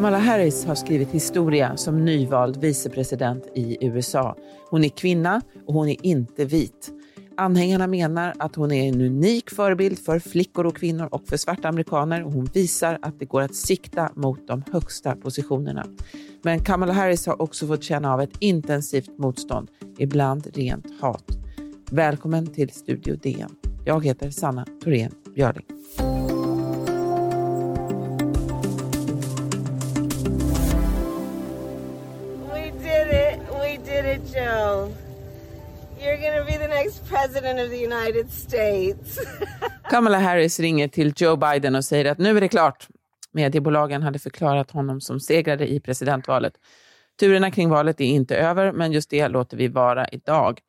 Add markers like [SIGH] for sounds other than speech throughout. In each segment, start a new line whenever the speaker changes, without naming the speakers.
Kamala Harris har skrivit historia som nyvald vicepresident i USA. Hon är kvinna och hon är inte vit. Anhängarna menar att hon är en unik förebild för flickor och kvinnor och för svarta amerikaner och hon visar att det går att sikta mot de högsta positionerna. Men Kamala Harris har också fått känna av ett intensivt motstånd, ibland rent hat. Välkommen till Studio DN. Jag heter Sanna Thorén Björling.
We did it, we did it, Joe. You're gonna be the next president of the United States. [LAUGHS]
Kamala Harris ringer till Joe Biden och säger att nu är det klart. Mediebolagen hade förklarat honom som segrare i presidentvalet. Turerna kring valet är inte över, men just det låter vi vara idag.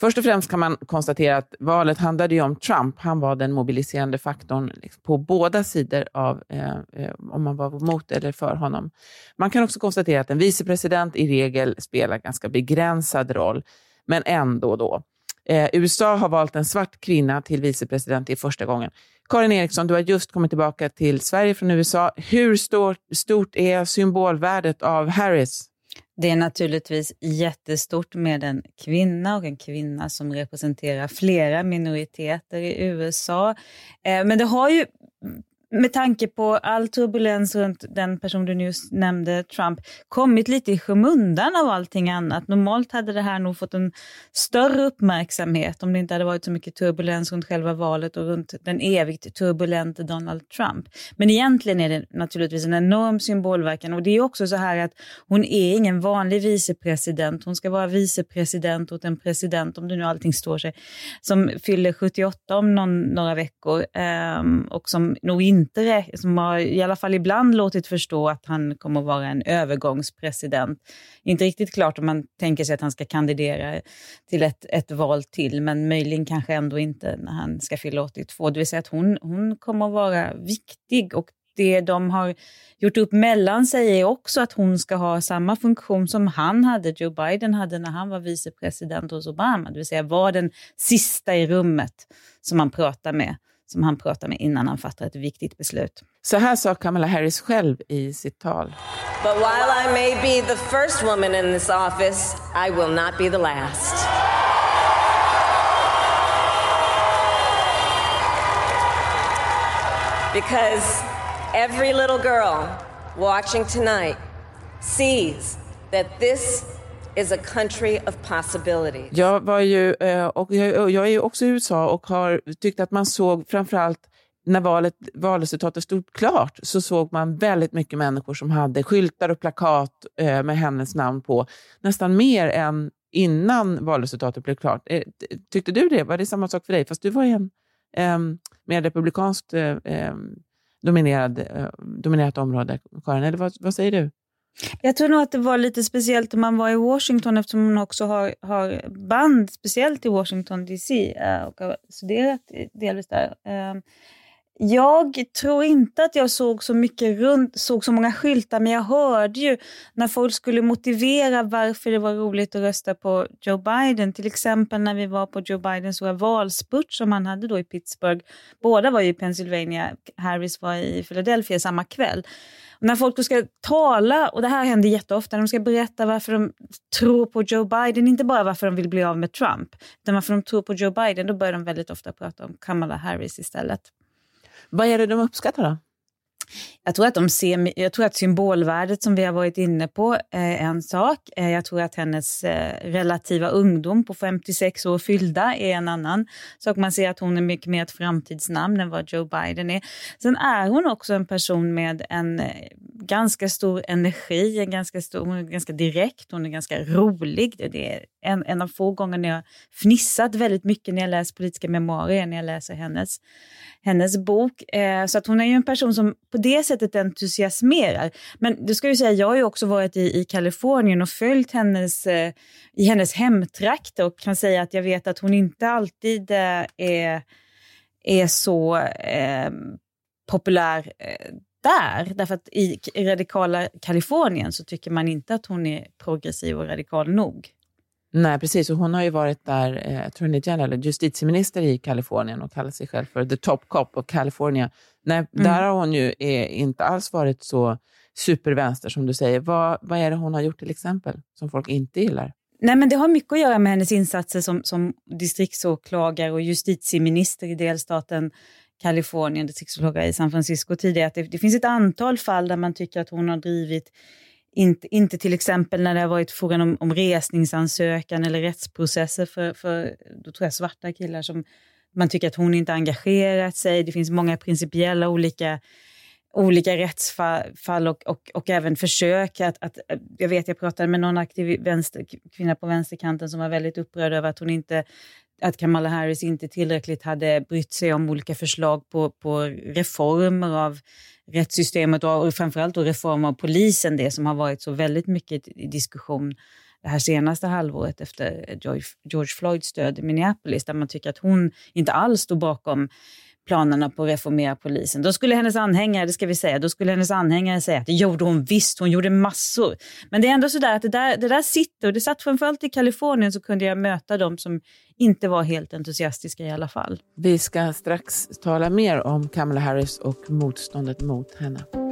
Först och främst kan man konstatera att valet handlade ju om Trump. Han var den mobiliserande faktorn liksom på båda sidor av eh, eh, om man var mot eller för honom. Man kan också konstatera att en vicepresident i regel spelar ganska begränsad roll, men ändå då. Eh, USA har valt en svart kvinna till vicepresident i första gången. Karin Eriksson, du har just kommit tillbaka till Sverige från USA. Hur stort, stort är symbolvärdet av Harris?
Det är naturligtvis jättestort med en kvinna och en kvinna som representerar flera minoriteter i USA. Eh, men det har ju med tanke på all turbulens runt den person du nyss nämnde, Trump, kommit lite i skymundan av allting annat. Normalt hade det här nog fått en större uppmärksamhet om det inte hade varit så mycket turbulens runt själva valet och runt den evigt turbulente Donald Trump. Men egentligen är det naturligtvis en enorm symbolverkan och det är också så här att hon är ingen vanlig vicepresident. Hon ska vara vicepresident åt en president, om det nu allting står sig, som fyller 78 om någon, några veckor um, och som nog inte inte, som har i alla fall ibland låtit förstå att han kommer att vara en övergångspresident. Inte riktigt klart om man tänker sig att han ska kandidera till ett, ett val till, men möjligen kanske ändå inte när han ska fylla 82. Det vill säga att hon, hon kommer att vara viktig och det de har gjort upp mellan sig är också att hon ska ha samma funktion som han hade, Joe Biden hade när han var vicepresident hos Obama, det vill säga vara den sista i rummet som man pratar med som han pratar med innan han fattar ett viktigt beslut.
Så här sa Kamala Harris själv i sitt tal.
But while I may be the first woman in this office, I will not be the last. Because every little girl watching tonight sees that this is a country of possibility.
Jag, var ju, eh, och jag, jag är ju också i USA och har tyckt att man såg framförallt när valet, valresultatet stod klart så såg man väldigt mycket människor som hade skyltar och plakat eh, med hennes namn på. Nästan mer än innan valresultatet blev klart. Eh, tyckte du det? Var det samma sak för dig? Fast du var i en um, mer republikanskt um, dominerad, eh, dominerat område, Karin. Eller vad, vad säger du?
Jag tror nog att det var lite speciellt när man var i Washington eftersom hon också har, har band, speciellt i Washington DC eh, och har studerat delvis där. Ehm, jag tror inte att jag såg så mycket runt, såg så många skyltar, men jag hörde ju när folk skulle motivera varför det var roligt att rösta på Joe Biden. Till exempel när vi var på Joe Bidens stora valspurt som han hade då i Pittsburgh. Båda var ju i Pennsylvania, Harris var i Philadelphia samma kväll. Och när folk då ska tala, och det här händer jätteofta, när de ska berätta varför de tror på Joe Biden, inte bara varför de vill bli av med Trump, utan varför de tror på Joe Biden, då börjar de väldigt ofta prata om Kamala Harris istället.
Vad är det de uppskattar då?
Jag tror, att de ser, jag tror att symbolvärdet som vi har varit inne på är en sak. Eh, jag tror att hennes eh, relativa ungdom på 56 år fyllda är en annan sak. Man ser att hon är mycket mer ett framtidsnamn än vad Joe Biden är. Sen är hon också en person med en ganska stor energi, en ganska stor, hon är ganska direkt, hon är ganska rolig. Det är en, en av få gånger när jag fnissat väldigt mycket när jag läser politiska memoarer, när jag läser hennes, hennes bok. Eh, så att hon är ju en person som på det sättet entusiasmerar. Men du ska ju säga, jag har ju också varit i, i Kalifornien och följt hennes, eh, i hennes hemtrakt och kan säga att jag vet att hon inte alltid eh, är, är så eh, populär eh, där. Därför att i radikala Kalifornien så tycker man inte att hon är progressiv och radikal nog.
Nej, precis. Och hon har ju varit där, eh, general, justitieminister i Kalifornien och kallar sig själv för the top cop of California. Nej, mm. Där har hon ju eh, inte alls varit så supervänster som du säger. Vad, vad är det hon har gjort till exempel som folk inte gillar?
Nej, men det har mycket att göra med hennes insatser som, som distriktsåklagare och justitieminister i delstaten Kalifornien, distriktsåklagare i San Francisco tidigare. Att det, det, finns ett antal fall där man tycker att hon har drivit inte, inte till exempel när det har varit frågan om, om resningsansökan eller rättsprocesser för, för då tror jag svarta killar som man tycker att hon inte engagerat sig. Det finns många principiella olika olika rättsfall och, och, och även försök att, att... Jag vet, jag pratade med någon aktiv vänster, kvinna på vänsterkanten som var väldigt upprörd över att hon inte att Kamala Harris inte tillräckligt hade brytt sig om olika förslag på, på reformer av rättssystemet och framförallt då reform av polisen, det som har varit så väldigt mycket i diskussion det här senaste halvåret efter George Floyds död i Minneapolis, där man tycker att hon inte alls stod bakom planerna på att reformera polisen. Då skulle hennes anhängare, det ska vi säga, då skulle hennes anhängare säga att det gjorde hon visst, hon gjorde massor. Men det är ändå så där att det där, det där sitter, och det satt framförallt i Kalifornien så kunde jag möta dem som inte var helt entusiastiska i alla fall.
Vi ska strax tala mer om Kamala Harris och motståndet mot henne.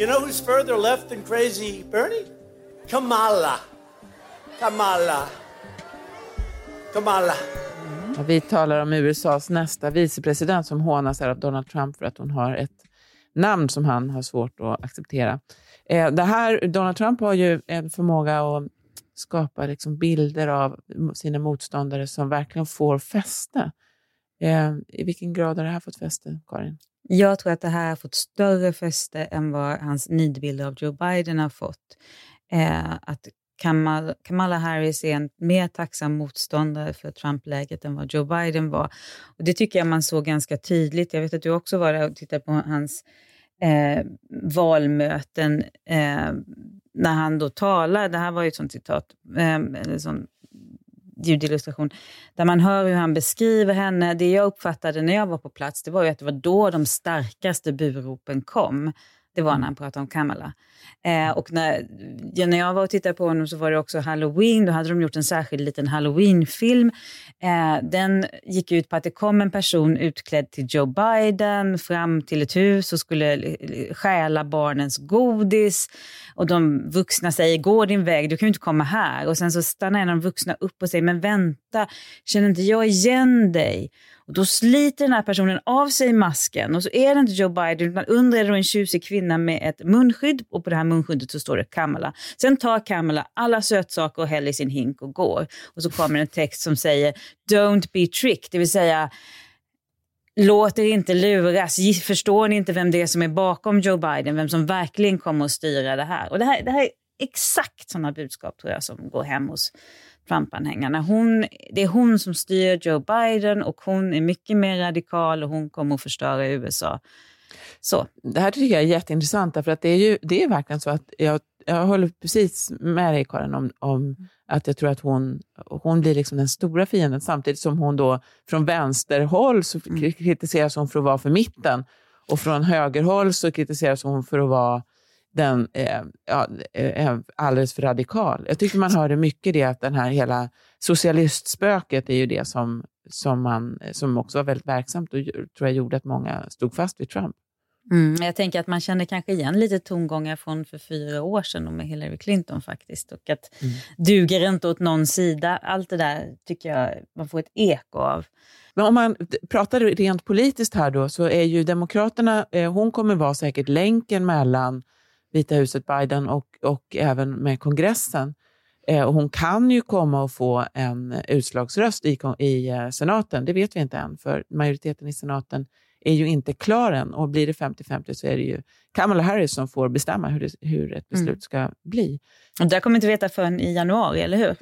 You know who's further left than crazy Bernie? Kamala. Kamala. Kamala. Mm. Vi talar om USAs nästa vicepresident som hånas av Donald Trump för att hon har ett namn som han har svårt att acceptera. Eh, det här, Donald Trump har ju en förmåga att skapa liksom bilder av sina motståndare som verkligen får fäste. Eh, I vilken grad har det här fått fäste, Karin?
Jag tror att det här har fått större fäste än vad hans nidbilder av Joe Biden har fått eh, att Kamal, Kamala Harris är en mer tacksam motståndare för Trump-läget än vad Joe Biden var. Och Det tycker jag man såg ganska tydligt. Jag vet att du också var där och tittade på hans eh, valmöten eh, när han då talar. Det här var ju ett sånt citat, eh, eller sån ljudillustration, där man hör hur han beskriver henne. Det jag uppfattade när jag var på plats, det var ju att det var då de starkaste buropen kom. Det var när han pratade om Kamala. Eh, och när, ja, när jag var och tittade på honom så var det också halloween. Då hade de gjort en särskild liten halloweenfilm. Eh, den gick ut på att det kom en person utklädd till Joe Biden fram till ett hus och skulle stjäla barnens godis. Och de vuxna säger, gå din väg, du kan ju inte komma här. Och sen så stannar en av de vuxna upp och säger, men vänta, känner inte jag igen dig? Och då sliter den här personen av sig masken och så är det inte Joe Biden utan under är det en tjusig kvinna med ett munskydd och på det här munskyddet så står det Kamala. Sen tar Kamala alla sötsaker och häller i sin hink och går. Och så kommer en text som säger Don't be tricked, det vill säga Låt er inte luras. Förstår ni inte vem det är som är bakom Joe Biden? Vem som verkligen kommer att styra det här? Och det här, det här är exakt sådana budskap tror jag som går hem hos Trump-anhängarna. Hon, det är hon som styr Joe Biden och hon är mycket mer radikal och hon kommer att förstöra USA. Så.
Det här tycker jag är jätteintressant, därför att det är ju det är verkligen så att jag, jag håller precis med dig Karin om, om att jag tror att hon, hon blir liksom den stora fienden, samtidigt som hon då från vänsterhåll så mm. kritiseras hon för att vara för mitten och från högerhåll så kritiseras hon för att vara den eh, ja, eh, alldeles för radikal. Jag tycker man hörde mycket det att den här hela socialistspöket är ju det som, som, man, som också var väldigt verksamt och tror jag gjorde att många stod fast vid Trump.
Mm, jag tänker att man känner kanske igen lite tongångar från för fyra år sedan och med Hillary Clinton faktiskt. Och att mm. duger inte åt någon sida. Allt det där tycker jag man får ett eko av.
Men om man pratar rent politiskt här då, så är ju Demokraterna, eh, hon kommer vara säkert länken mellan Vita huset, Biden och, och även med kongressen. Eh, och hon kan ju komma att få en utslagsröst i, i eh, senaten. Det vet vi inte än, för majoriteten i senaten är ju inte klar än. Och blir det 50-50 så är det ju Kamala Harris som får bestämma hur, det, hur ett beslut mm. ska bli.
Och det kommer inte veta förrän i januari, eller hur?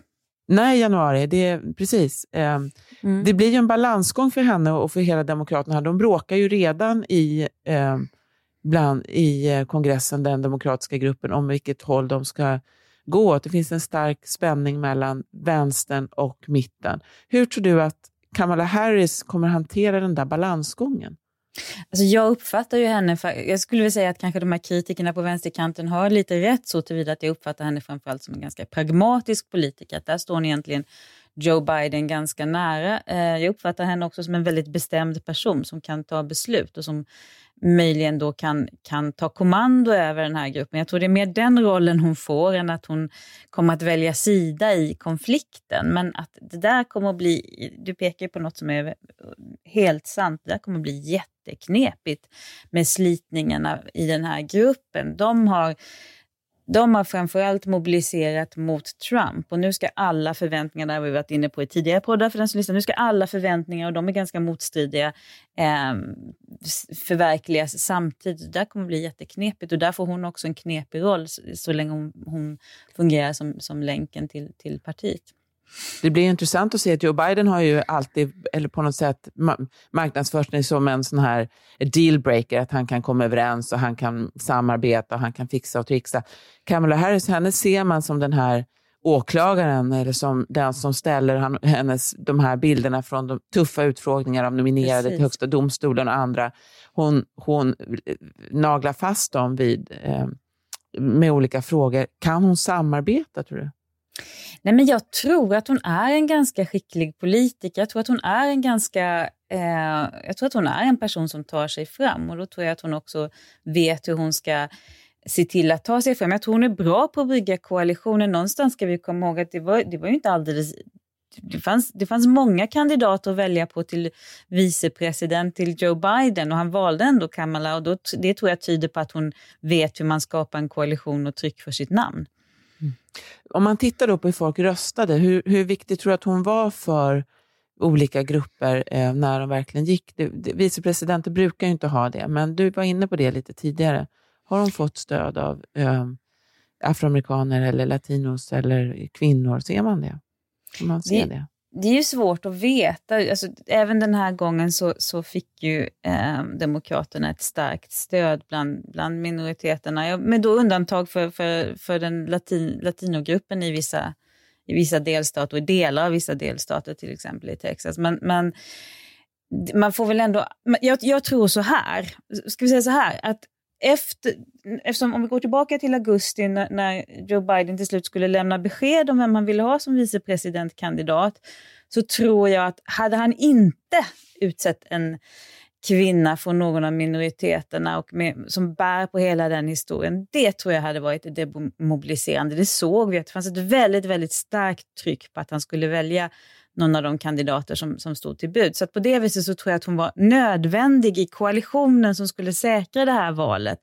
Nej, januari. Det, precis. Eh, mm. Det blir ju en balansgång för henne och för hela Demokraterna. De bråkar ju redan i eh, bland, i eh, kongressen, den demokratiska gruppen, om vilket håll de ska gå. Det finns en stark spänning mellan vänstern och mitten. Hur tror du att Kamala Harris kommer hantera den där balansgången?
Alltså jag uppfattar ju henne, jag skulle vilja säga att kanske de här kritikerna på vänsterkanten har lite rätt så tillvida att jag uppfattar henne framförallt som en ganska pragmatisk politiker. Att där står hon egentligen Joe Biden ganska nära. Eh, jag uppfattar henne också som en väldigt bestämd person som kan ta beslut och som möjligen då kan, kan ta kommando över den här gruppen. Jag tror det är mer den rollen hon får än att hon kommer att välja sida i konflikten. Men att det där kommer att bli, du pekar på något som är helt sant, det där kommer att bli jätteknepigt med slitningarna i den här gruppen. De har de har framförallt mobiliserat mot Trump och nu ska alla förväntningar, det har vi varit inne på i tidigare poddar för den som lyssnar, nu ska alla förväntningar, och de är ganska motstridiga, eh, förverkligas samtidigt. Det där kommer bli jätteknepigt och där får hon också en knepig roll så, så länge hon, hon fungerar som, som länken till, till partiet.
Det blir intressant att se att Joe Biden har ju alltid, eller på något sätt marknadsfört sig som en sån här dealbreaker, att han kan komma överens och han kan samarbeta och han kan fixa och trixa. Kamala Harris, henne ser man som den här åklagaren eller som den som ställer han, hennes, de här bilderna från de tuffa utfrågningar av nominerade Precis. till Högsta domstolen och andra. Hon, hon naglar fast dem vid, eh, med olika frågor. Kan hon samarbeta, tror du?
Nej, men jag tror att hon är en ganska skicklig politiker. Jag tror att hon är en ganska eh, jag tror att hon är en person som tar sig fram och då tror jag att hon också vet hur hon ska se till att ta sig fram. Jag tror hon är bra på att bygga koalitioner. Någonstans ska vi komma ihåg att det var, det var ju inte alldeles det fanns, det fanns många kandidater att välja på till vicepresident till Joe Biden och han valde ändå Kamala och då, det tror jag tyder på att hon vet hur man skapar en koalition och tryck för sitt namn.
Mm. Om man tittar då på hur folk röstade, hur, hur viktigt tror du att hon var för olika grupper eh, när de verkligen gick? Det, det, vicepresidenter brukar ju inte ha det, men du var inne på det lite tidigare. Har hon fått stöd av eh, afroamerikaner eller latinos eller kvinnor? Ser man det? Kan man se det? det?
Det är ju svårt att veta. Alltså, även den här gången så, så fick ju eh, Demokraterna ett starkt stöd bland, bland minoriteterna, ja, med då undantag för, för, för den latin, latinogruppen i vissa, i vissa delstater och i delar av vissa delstater, till exempel i Texas. Men, men man får väl ändå... Jag, jag tror så här, ska vi säga så här, att efter, eftersom om vi går tillbaka till augusti när, när, Joe Biden till slut skulle lämna besked om vem han ville ha som vicepresidentkandidat, så tror jag att hade han inte utsett en kvinna från någon av minoriteterna och med, som bär på hela den historien, det tror jag hade varit demobiliserande. Det såg vi, att det fanns ett väldigt, väldigt starkt tryck på att han skulle välja någon av de kandidater som, som stod till bud. Så på det viset så tror jag att hon var nödvändig i koalitionen som skulle säkra det här valet.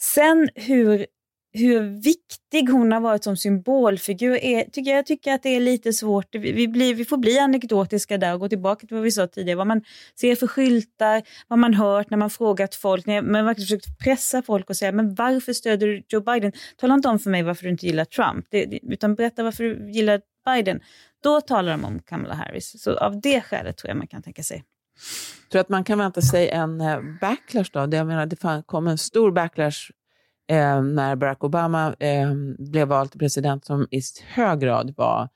Sen hur, hur viktig hon har varit som symbolfigur är, tycker jag, tycker att det är lite svårt. Vi, vi, blir, vi får bli anekdotiska där och gå tillbaka till vad vi sa tidigare. Vad man ser för skyltar, vad man hört när man frågat folk, när man verkligen försökt pressa folk och säga men varför stöder du Joe Biden? Tala inte om för mig varför du inte gillar Trump, det, utan berätta varför du gillar Biden. Då talar de om Kamala Harris. Så av det skälet tror jag man kan tänka sig.
Tror att man kan vänta sig en eh, backlash då? Det, jag menar, det kom en stor backlash eh, när Barack Obama eh, blev vald till president som i hög grad var,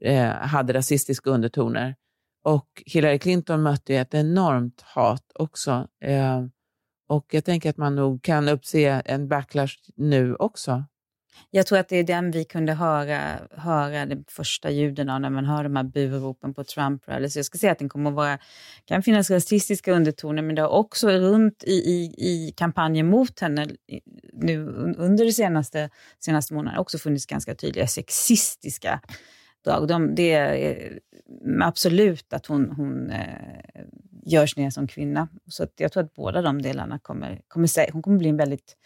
eh, hade rasistiska undertoner. Och Hillary Clinton mötte ett enormt hat också. Eh, och jag tänker att man nog kan uppse en backlash nu också.
Jag tror att det är den vi kunde höra, höra de första ljuden av när man hör de här buropen på trump -rally. Jag ska säga att den kommer att vara, kan finnas rasistiska undertoner, men det har också runt i, i, i kampanjen mot henne nu under de senaste, senaste månaderna också funnits ganska tydliga sexistiska drag. De, det är eh, absolut att hon, hon eh, görs ner som kvinna. Så jag tror att båda de delarna kommer, kommer, hon kommer bli en väldigt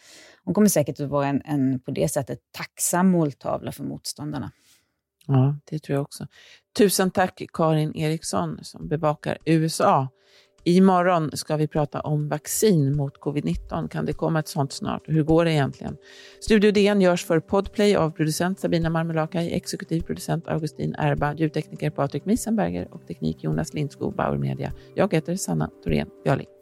hon kommer säkert att vara en, en på det sättet tacksam måltavla för motståndarna.
Ja, det tror jag också. Tusen tack Karin Eriksson som bevakar USA. Imorgon ska vi prata om vaccin mot covid-19. Kan det komma ett sånt snart? Hur går det egentligen? Studio DN görs för Podplay av producent Sabina Marmelakai, exekutiv producent Augustin Erba, ljudtekniker Patrik Miesenberger och teknik Jonas Lindskog, Bauer Media. Jag heter Sanna Thorén Björling.